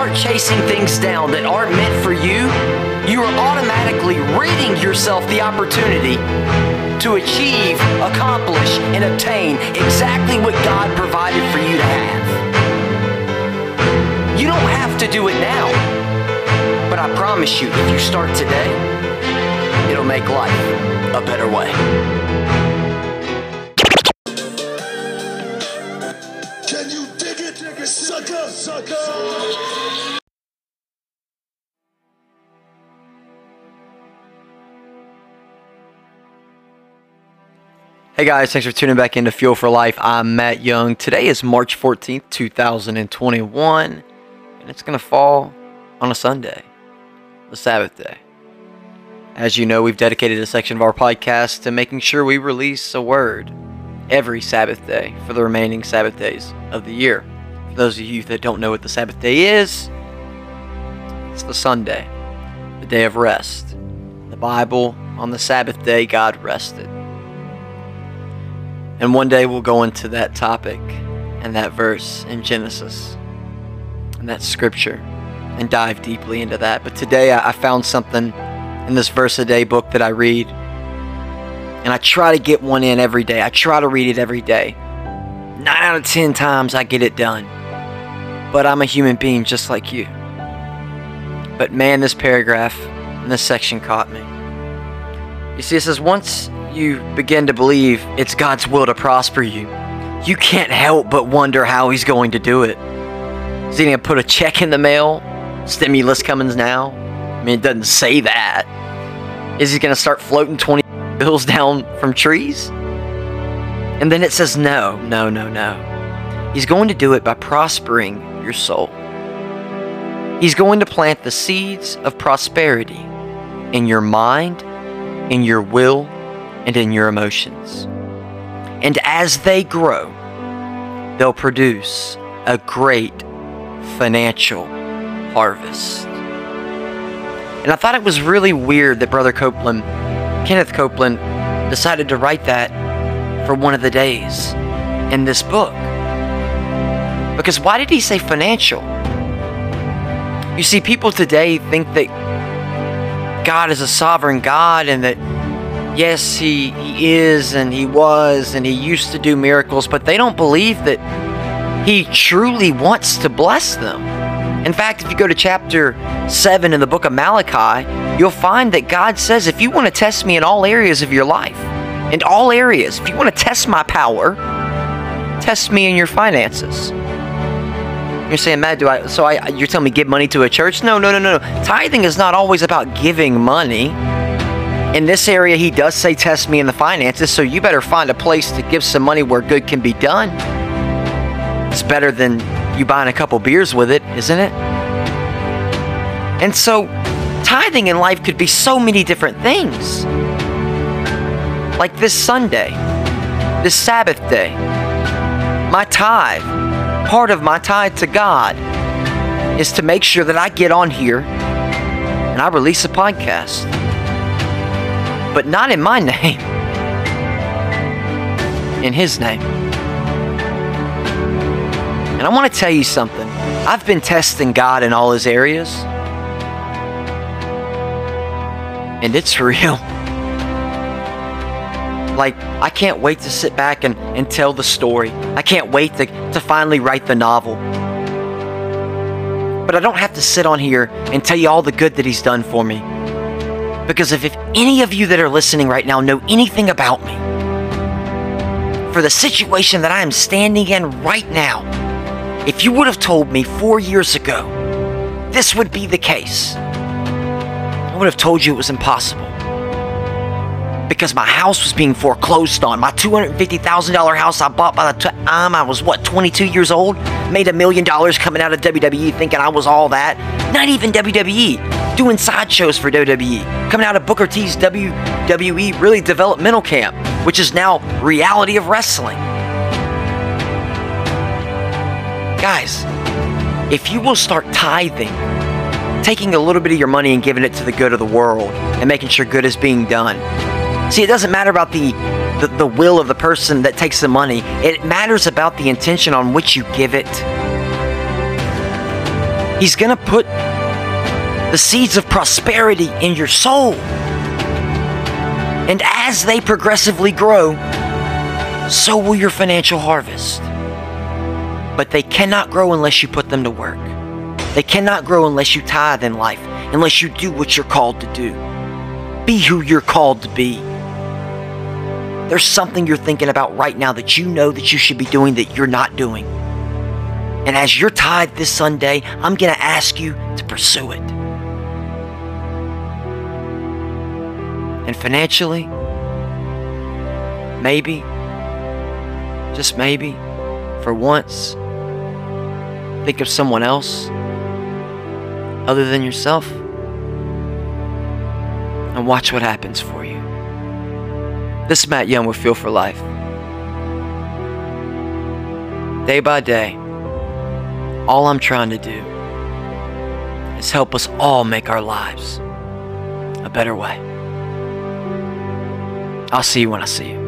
start chasing things down that aren't meant for you, you are automatically ridding yourself the opportunity to achieve, accomplish, and obtain exactly what God provided for you to have. You don't have to do it now, but I promise you, if you start today, it'll make life a better way. Sucker, sucker? Hey guys, thanks for tuning back into Fuel for Life. I'm Matt Young. Today is March 14th, 2021, and it's going to fall on a Sunday, the Sabbath day. As you know, we've dedicated a section of our podcast to making sure we release a word every Sabbath day for the remaining Sabbath days of the year. For those of you that don't know what the Sabbath day is, it's the Sunday, the day of rest. The Bible, on the Sabbath day, God rested. And one day we'll go into that topic and that verse in Genesis and that scripture and dive deeply into that. But today I found something in this verse a day book that I read. And I try to get one in every day. I try to read it every day. Nine out of ten times I get it done. But I'm a human being just like you. But man, this paragraph and this section caught me. You see, it says, once you begin to believe it's God's will to prosper you, you can't help but wonder how He's going to do it. Is He going to put a check in the mail? Stimulus coming now? I mean, it doesn't say that. Is He going to start floating 20 bills down from trees? And then it says, no, no, no, no. He's going to do it by prospering your soul. He's going to plant the seeds of prosperity in your mind, in your will, and in your emotions. And as they grow, they'll produce a great financial harvest. And I thought it was really weird that Brother Copeland, Kenneth Copeland, decided to write that for one of the days in this book. Because why did he say financial? You see, people today think that God is a sovereign God and that yes, he, he is and he was and he used to do miracles, but they don't believe that he truly wants to bless them. In fact, if you go to chapter 7 in the book of Malachi, you'll find that God says, if you want to test me in all areas of your life, in all areas, if you want to test my power, test me in your finances. You're saying, Matt, do I? So I, you're telling me give money to a church? No, no, no, no. Tithing is not always about giving money. In this area, he does say, test me in the finances, so you better find a place to give some money where good can be done. It's better than you buying a couple beers with it, isn't it? And so, tithing in life could be so many different things. Like this Sunday, this Sabbath day, my tithe, part of my tithe to God is to make sure that I get on here and I release a podcast. But not in my name, in His name. And I want to tell you something. I've been testing God in all His areas, and it's real. Like, I can't wait to sit back and, and tell the story. I can't wait to, to finally write the novel. But I don't have to sit on here and tell you all the good that He's done for me. Because if, if any of you that are listening right now know anything about me, for the situation that I am standing in right now, if you would have told me four years ago this would be the case, I would have told you it was impossible because my house was being foreclosed on. My $250,000 house I bought by the time um, I was, what, 22 years old? Made a million dollars coming out of WWE thinking I was all that. Not even WWE. Doing sideshows for WWE. Coming out of Booker T's WWE really developmental camp, which is now reality of wrestling. Guys, if you will start tithing, taking a little bit of your money and giving it to the good of the world and making sure good is being done, See, it doesn't matter about the, the, the will of the person that takes the money. It matters about the intention on which you give it. He's going to put the seeds of prosperity in your soul. And as they progressively grow, so will your financial harvest. But they cannot grow unless you put them to work. They cannot grow unless you tithe in life, unless you do what you're called to do. Be who you're called to be. There's something you're thinking about right now that you know that you should be doing that you're not doing. And as you're tithe this Sunday, I'm going to ask you to pursue it. And financially, maybe, just maybe, for once, think of someone else other than yourself and watch what happens for you. This is Matt Young with Fuel for Life. Day by day, all I'm trying to do is help us all make our lives a better way. I'll see you when I see you.